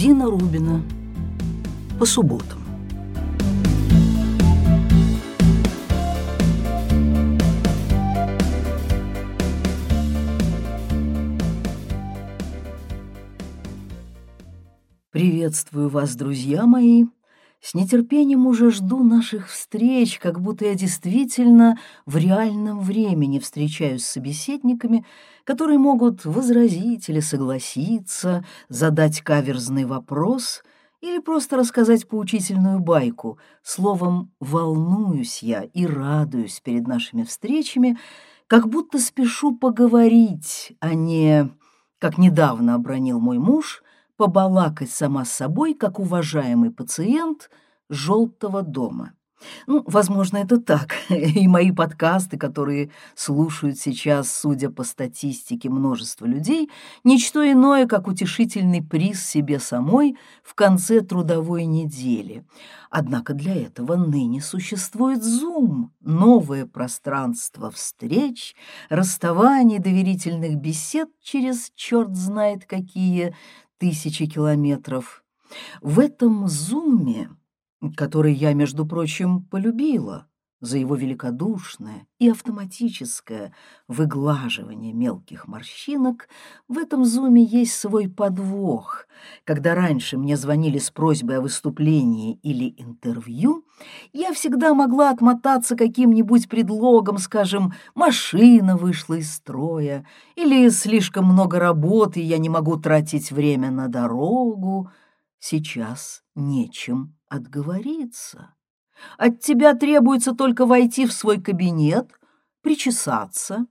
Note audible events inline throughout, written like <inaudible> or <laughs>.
Дина Рубина. По субботам. Приветствую вас, друзья мои. С нетерпением уже жду наших встреч, как будто я действительно в реальном времени встречаюсь с собеседниками, которые могут возразить или согласиться, задать каверзный вопрос или просто рассказать поучительную байку. Словом, волнуюсь я и радуюсь перед нашими встречами, как будто спешу поговорить, а не, как недавно обронил мой муж — побалакать сама с собой, как уважаемый пациент желтого дома. Ну, возможно, это так. <laughs> И мои подкасты, которые слушают сейчас, судя по статистике, множество людей, ничто иное, как утешительный приз себе самой в конце трудовой недели. Однако для этого ныне существует Zoom, новое пространство встреч, расставаний, доверительных бесед через черт знает какие тысячи километров. В этом зуме, который я, между прочим, полюбила за его великодушное и автоматическое выглаживание мелких морщинок, в этом зуме есть свой подвох. Когда раньше мне звонили с просьбой о выступлении или интервью, я всегда могла отмотаться каким-нибудь предлогом, скажем, машина вышла из строя, или слишком много работы, я не могу тратить время на дорогу. Сейчас нечем отговориться. От тебя требуется только войти в свой кабинет, причесаться,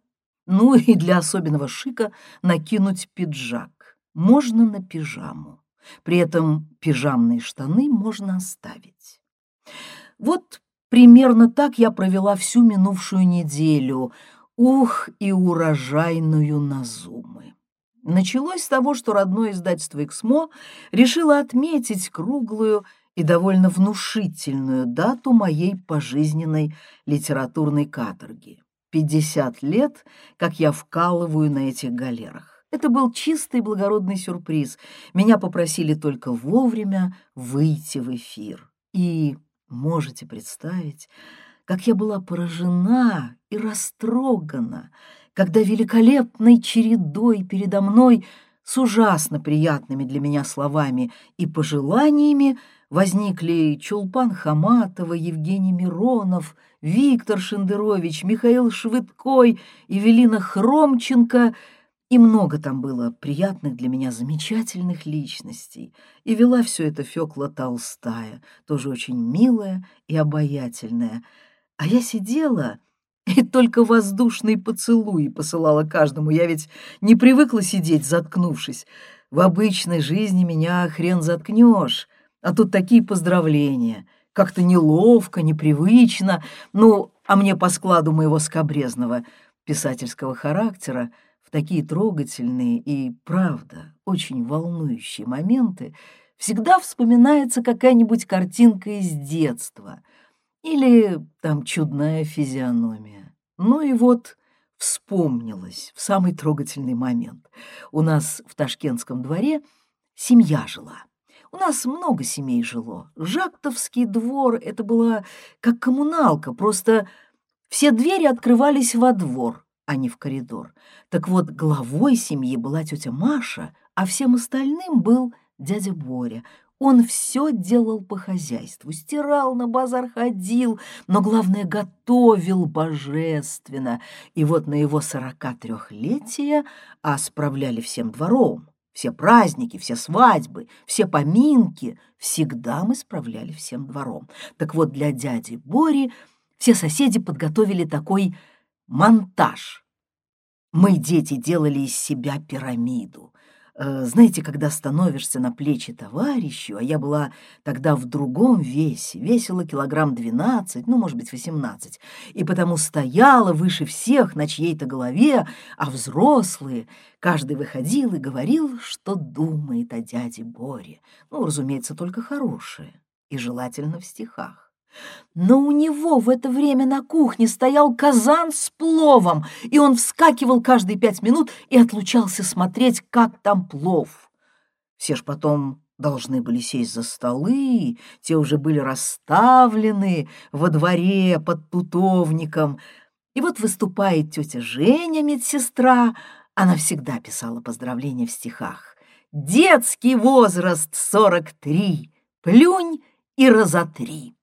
ну и для особенного шика накинуть пиджак. Можно на пижаму. При этом пижамные штаны можно оставить. Вот примерно так я провела всю минувшую неделю. Ух, и урожайную Назумы. Началось с того, что родное издательство «Эксмо» решило отметить круглую и довольно внушительную дату моей пожизненной литературной каторги. 50 лет, как я вкалываю на этих галерах. Это был чистый благородный сюрприз. Меня попросили только вовремя выйти в эфир. И можете представить, как я была поражена и растрогана, когда великолепной чередой передо мной с ужасно приятными для меня словами и пожеланиями возникли Чулпан Хаматова, Евгений Миронов, Виктор Шендерович, Михаил Швыдкой, Евелина Хромченко, и много там было приятных для меня замечательных личностей. И вела все это Фёкла Толстая, тоже очень милая и обаятельная. А я сидела <laughs> и только воздушные поцелуи посылала каждому. Я ведь не привыкла сидеть, заткнувшись. В обычной жизни меня хрен заткнешь. А тут такие поздравления. Как-то неловко, непривычно. Ну, а мне по складу моего скобрезного писательского характера такие трогательные и, правда, очень волнующие моменты всегда вспоминается какая-нибудь картинка из детства или там чудная физиономия. Ну и вот вспомнилось в самый трогательный момент. У нас в Ташкентском дворе семья жила. У нас много семей жило. Жактовский двор — это была как коммуналка, просто все двери открывались во двор, а не в коридор. Так вот, главой семьи была тетя Маша, а всем остальным был дядя Боря. Он все делал по хозяйству, стирал, на базар ходил, но, главное, готовил божественно. И вот на его сорока трехлетия, а справляли всем двором, все праздники, все свадьбы, все поминки всегда мы справляли всем двором. Так вот, для дяди Бори все соседи подготовили такой монтаж. Мы, дети, делали из себя пирамиду. Э, знаете, когда становишься на плечи товарищу, а я была тогда в другом весе, весила килограмм двенадцать, ну, может быть, восемнадцать, и потому стояла выше всех на чьей-то голове, а взрослые, каждый выходил и говорил, что думает о дяде Боре. Ну, разумеется, только хорошее, и желательно в стихах. Но у него в это время на кухне стоял казан с пловом, и он вскакивал каждые пять минут и отлучался смотреть, как там плов. Все ж потом должны были сесть за столы, те уже были расставлены во дворе под тутовником. И вот выступает тетя Женя, медсестра, она всегда писала поздравления в стихах. «Детский возраст сорок три, плюнь и разотри».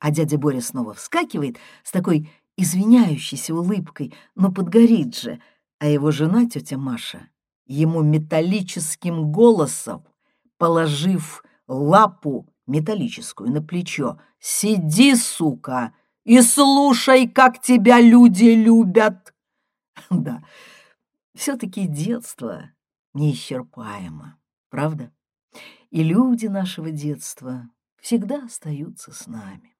А дядя Боря снова вскакивает с такой извиняющейся улыбкой, но подгорит же, а его жена, тетя Маша, ему металлическим голосом положив лапу металлическую на плечо. «Сиди, сука, и слушай, как тебя люди любят!» <laughs> Да, все-таки детство неисчерпаемо, правда? И люди нашего детства всегда остаются с нами.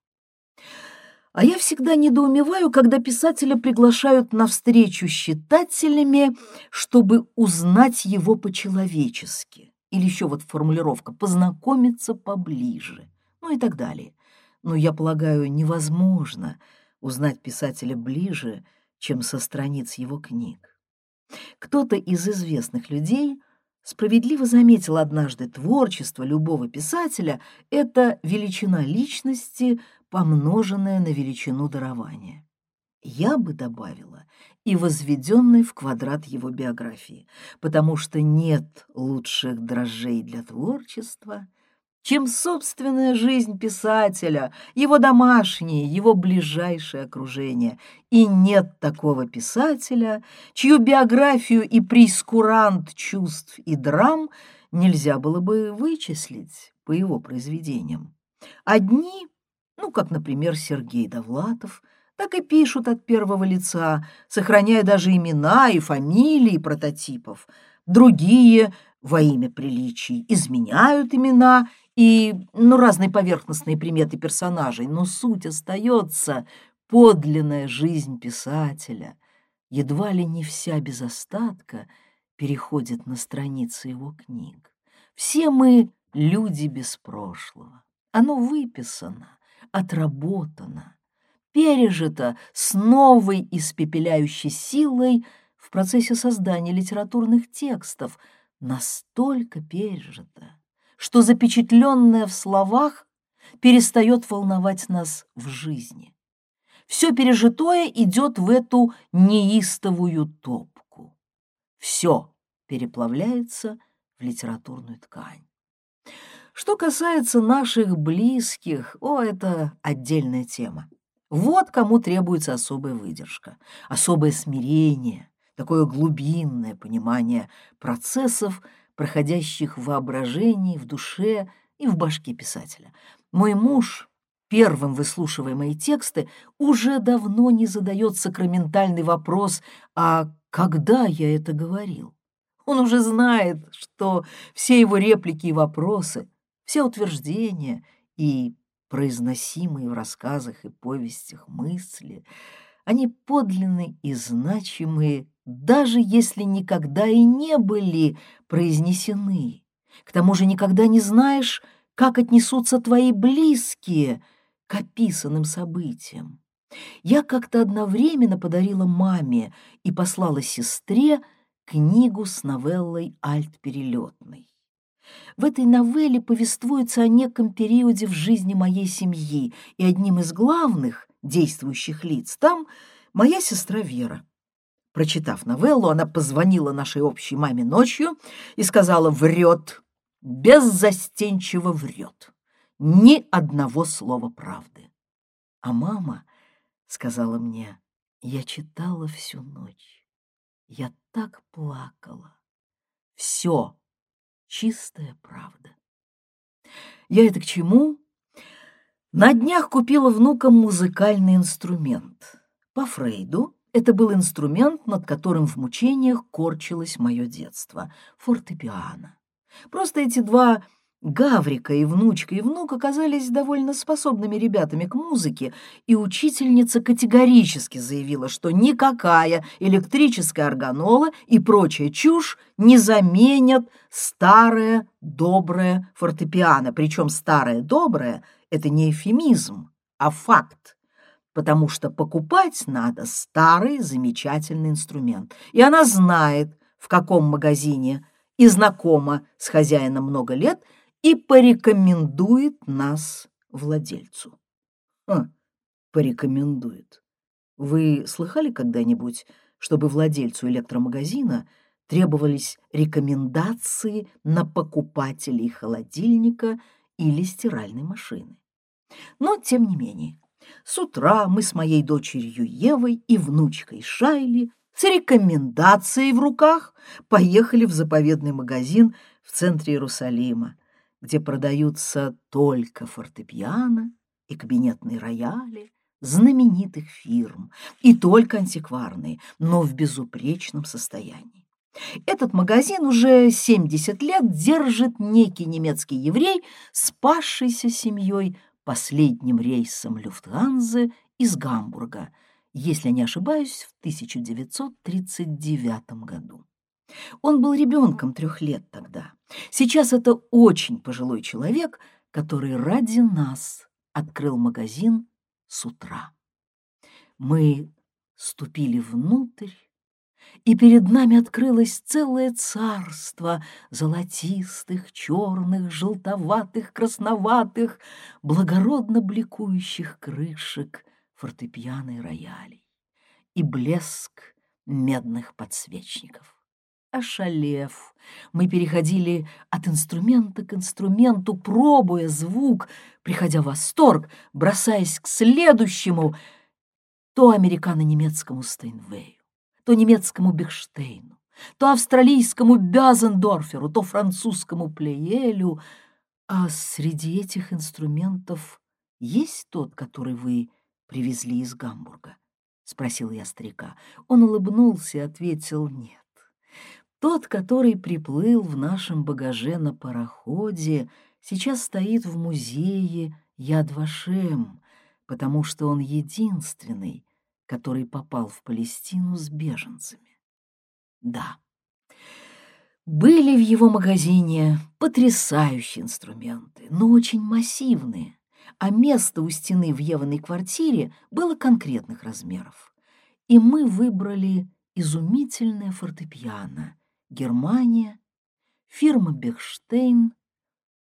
А я всегда недоумеваю, когда писателя приглашают на встречу с читателями, чтобы узнать его по-человечески. Или еще вот формулировка «познакомиться поближе», ну и так далее. Но я полагаю, невозможно узнать писателя ближе, чем со страниц его книг. Кто-то из известных людей справедливо заметил однажды творчество любого писателя — это величина личности, помноженная на величину дарования. Я бы добавила и возведенный в квадрат его биографии, потому что нет лучших дрожжей для творчества, чем собственная жизнь писателя, его домашнее, его ближайшее окружение. И нет такого писателя, чью биографию и прискурант чувств и драм нельзя было бы вычислить по его произведениям. Одни, ну, как, например, Сергей Довлатов – так и пишут от первого лица, сохраняя даже имена и фамилии прототипов. Другие во имя приличий изменяют имена и ну, разные поверхностные приметы персонажей, но суть остается подлинная жизнь писателя. Едва ли не вся без остатка переходит на страницы его книг. Все мы люди без прошлого. Оно выписано, отработано пережито с новой испепеляющей силой в процессе создания литературных текстов, настолько пережито, что запечатленное в словах перестает волновать нас в жизни. Все пережитое идет в эту неистовую топку. Все переплавляется в литературную ткань. Что касается наших близких, о, это отдельная тема. Вот кому требуется особая выдержка, особое смирение, такое глубинное понимание процессов, проходящих в воображении, в душе и в башке писателя. Мой муж, первым выслушивая мои тексты, уже давно не задает сакраментальный вопрос «А когда я это говорил?» Он уже знает, что все его реплики и вопросы, все утверждения и произносимые в рассказах и повестях мысли, они подлинны и значимые, даже если никогда и не были произнесены. К тому же никогда не знаешь, как отнесутся твои близкие к описанным событиям. Я как-то одновременно подарила маме и послала сестре книгу с новеллой «Альт перелетный». В этой новелле повествуется о неком периоде в жизни моей семьи, и одним из главных действующих лиц там моя сестра Вера. Прочитав новеллу, она позвонила нашей общей маме ночью и сказала «врет, беззастенчиво врет, ни одного слова правды». А мама сказала мне «я читала всю ночь, я так плакала, все чистая правда. Я это к чему? На днях купила внукам музыкальный инструмент. По Фрейду это был инструмент, над которым в мучениях корчилось мое детство — фортепиано. Просто эти два Гаврика и внучка и внук оказались довольно способными ребятами к музыке, и учительница категорически заявила, что никакая электрическая органола и прочая чушь не заменят старое доброе фортепиано. Причем старое доброе — это не эфемизм, а факт, потому что покупать надо старый замечательный инструмент. И она знает, в каком магазине, и знакома с хозяином много лет — и порекомендует нас владельцу. Ха, порекомендует. Вы слыхали когда-нибудь, чтобы владельцу электромагазина требовались рекомендации на покупателей холодильника или стиральной машины? Но, тем не менее, с утра мы с моей дочерью Евой и внучкой Шайли с рекомендацией в руках поехали в заповедный магазин в центре Иерусалима, где продаются только фортепиано и кабинетные рояли знаменитых фирм, и только антикварные, но в безупречном состоянии. Этот магазин уже 70 лет держит некий немецкий еврей, спасшийся семьей последним рейсом Люфтганзы из Гамбурга, если не ошибаюсь, в 1939 году. Он был ребенком трех лет тогда. Сейчас это очень пожилой человек, который ради нас открыл магазин с утра. Мы ступили внутрь, и перед нами открылось целое царство золотистых, черных, желтоватых, красноватых, благородно бликующих крышек фортепиано и роялей и блеск медных подсвечников. Ошалев, мы переходили от инструмента к инструменту, пробуя звук, приходя в восторг, бросаясь к следующему, то американо-немецкому Стейнвею, то немецкому Бехштейну, то австралийскому Бязендорферу, то французскому Плеелю. А среди этих инструментов есть тот, который вы привезли из Гамбурга? — спросил я старика. Он улыбнулся и ответил «нет». Тот, который приплыл в нашем багаже на пароходе, сейчас стоит в музее Ядвашем, потому что он единственный, который попал в Палестину с беженцами. Да, были в его магазине потрясающие инструменты, но очень массивные, а место у стены в Еваной квартире было конкретных размеров. И мы выбрали изумительное фортепиано — Германия, фирма Бехштейн,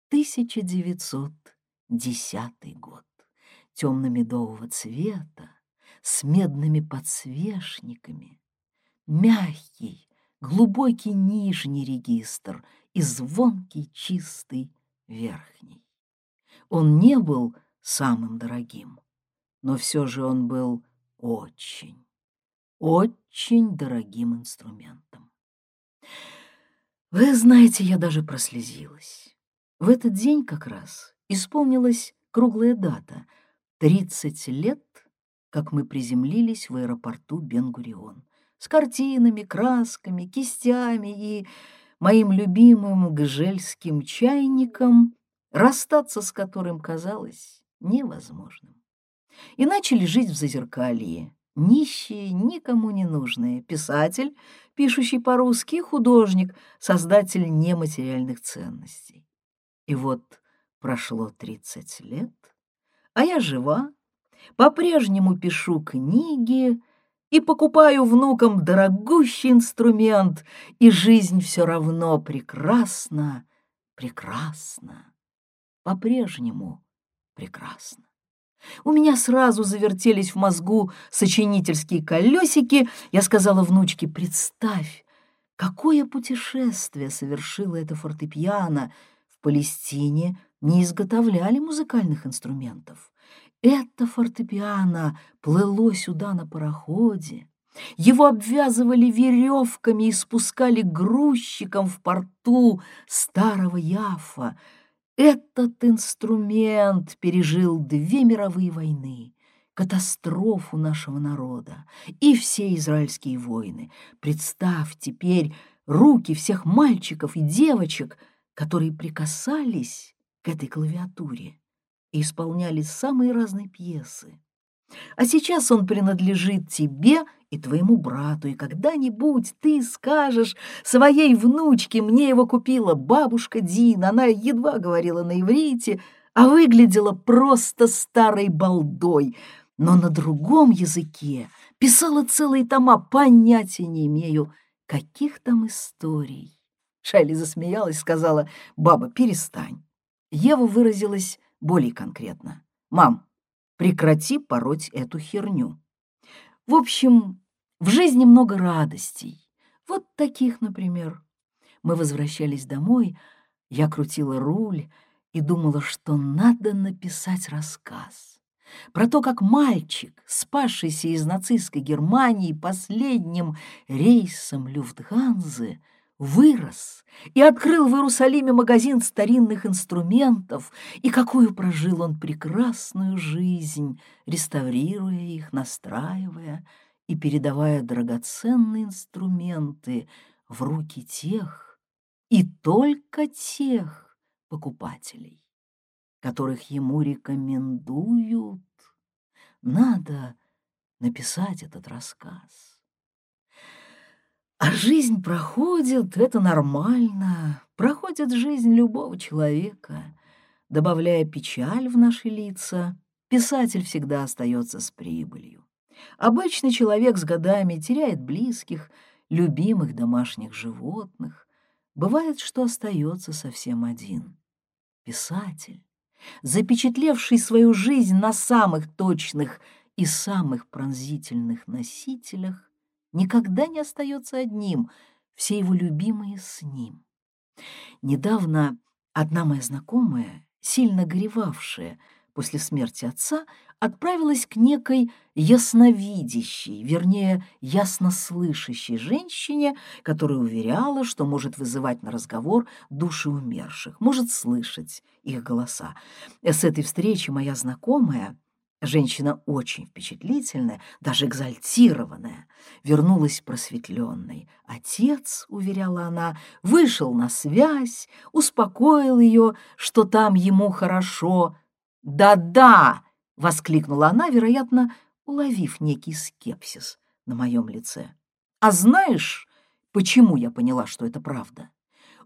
1910 год, темно-медового цвета, с медными подсвечниками, мягкий, глубокий нижний регистр и звонкий чистый верхний. Он не был самым дорогим, но все же он был очень, очень дорогим инструментом. Вы знаете, я даже прослезилась. В этот день как раз исполнилась круглая дата — 30 лет, как мы приземлились в аэропорту Бенгурион с картинами, красками, кистями и моим любимым гжельским чайником, расстаться с которым казалось невозможным. И начали жить в Зазеркалье, нищие, никому не нужные, писатель, пишущий по-русски, художник, создатель нематериальных ценностей. И вот прошло 30 лет, а я жива, по-прежнему пишу книги и покупаю внукам дорогущий инструмент, и жизнь все равно прекрасна, прекрасна, по-прежнему прекрасна. У меня сразу завертелись в мозгу сочинительские колесики. Я сказала внучке, представь, какое путешествие совершило это фортепиано. В Палестине не изготовляли музыкальных инструментов. Это фортепиано плыло сюда на пароходе. Его обвязывали веревками и спускали грузчикам в порту старого Яфа — этот инструмент пережил две мировые войны, катастрофу нашего народа и все израильские войны. Представь теперь руки всех мальчиков и девочек, которые прикасались к этой клавиатуре и исполняли самые разные пьесы. А сейчас он принадлежит тебе и твоему брату, и когда-нибудь ты скажешь своей внучке, мне его купила бабушка Дина, она едва говорила на иврите, а выглядела просто старой балдой, но на другом языке писала целые тома, понятия не имею, каких там историй. Шайли засмеялась, сказала, «Баба, перестань, Ева выразилась более конкретно. «Мам, прекрати пороть эту херню». В общем, в жизни много радостей. Вот таких, например. Мы возвращались домой, я крутила руль и думала, что надо написать рассказ про то, как мальчик, спасшийся из нацистской Германии последним рейсом Люфтганзы, вырос и открыл в Иерусалиме магазин старинных инструментов, и какую прожил он прекрасную жизнь, реставрируя их, настраивая и передавая драгоценные инструменты в руки тех и только тех покупателей, которых ему рекомендуют. Надо написать этот рассказ. А жизнь проходит, это нормально. Проходит жизнь любого человека. Добавляя печаль в наши лица, писатель всегда остается с прибылью. Обычный человек с годами теряет близких, любимых домашних животных. Бывает, что остается совсем один. Писатель, запечатлевший свою жизнь на самых точных и самых пронзительных носителях, никогда не остается одним, все его любимые с ним. Недавно одна моя знакомая, сильно горевавшая после смерти отца, отправилась к некой ясновидящей, вернее, яснослышащей женщине, которая уверяла, что может вызывать на разговор души умерших, может слышать их голоса. С этой встречи моя знакомая Женщина очень впечатлительная, даже экзальтированная, вернулась просветленной. Отец, уверяла она, вышел на связь, успокоил ее, что там ему хорошо. «Да-да!» — воскликнула она, вероятно, уловив некий скепсис на моем лице. «А знаешь, почему я поняла, что это правда?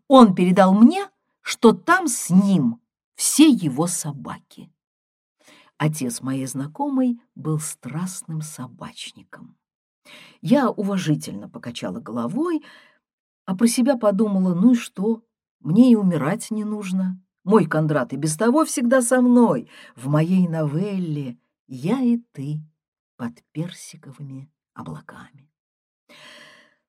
Он передал мне, что там с ним все его собаки». Отец моей знакомой был страстным собачником. Я уважительно покачала головой, а про себя подумала, ну и что, мне и умирать не нужно. Мой Кондрат и без того всегда со мной. В моей новелле «Я и ты» под персиковыми облаками.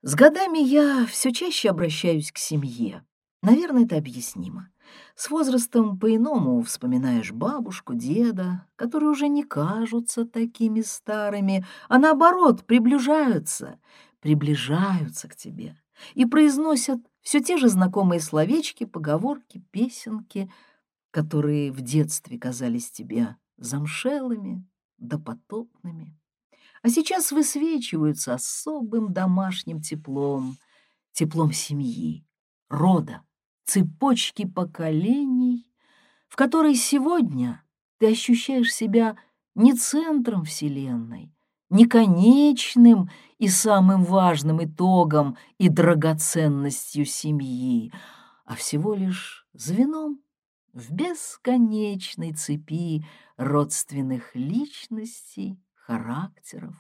С годами я все чаще обращаюсь к семье. Наверное, это объяснимо. С возрастом по-иному вспоминаешь бабушку, деда, которые уже не кажутся такими старыми, а наоборот приближаются, приближаются к тебе и произносят все те же знакомые словечки, поговорки, песенки, которые в детстве казались тебе замшелыми, допотопными, а сейчас высвечиваются особым домашним теплом, теплом семьи, рода цепочки поколений, в которой сегодня ты ощущаешь себя не центром Вселенной, не конечным и самым важным итогом и драгоценностью семьи, а всего лишь звеном в бесконечной цепи родственных личностей, характеров,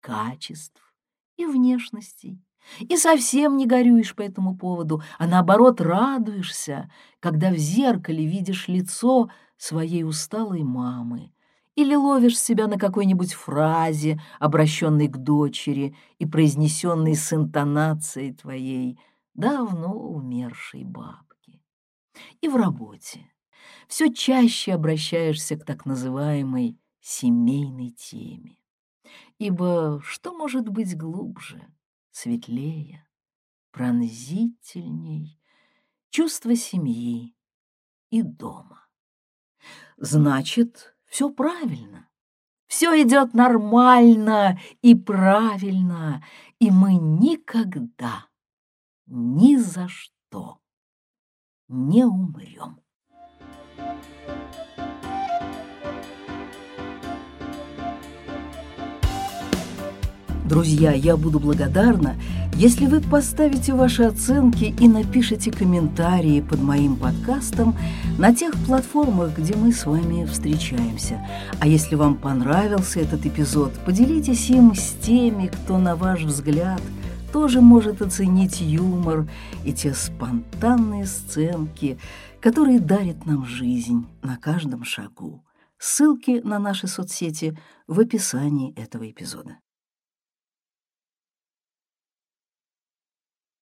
качеств и внешностей. И совсем не горюешь по этому поводу, а наоборот радуешься, когда в зеркале видишь лицо своей усталой мамы или ловишь себя на какой-нибудь фразе, обращенной к дочери и произнесенной с интонацией твоей давно умершей бабки. И в работе все чаще обращаешься к так называемой семейной теме. Ибо что может быть глубже — светлее, пронзительней чувство семьи и дома. Значит, все правильно. Все идет нормально и правильно, и мы никогда, ни за что не умрем. Друзья, я буду благодарна, если вы поставите ваши оценки и напишите комментарии под моим подкастом на тех платформах, где мы с вами встречаемся. А если вам понравился этот эпизод, поделитесь им с теми, кто, на ваш взгляд, тоже может оценить юмор и те спонтанные сценки, который дарит нам жизнь на каждом шагу. Ссылки на наши соцсети в описании этого эпизода.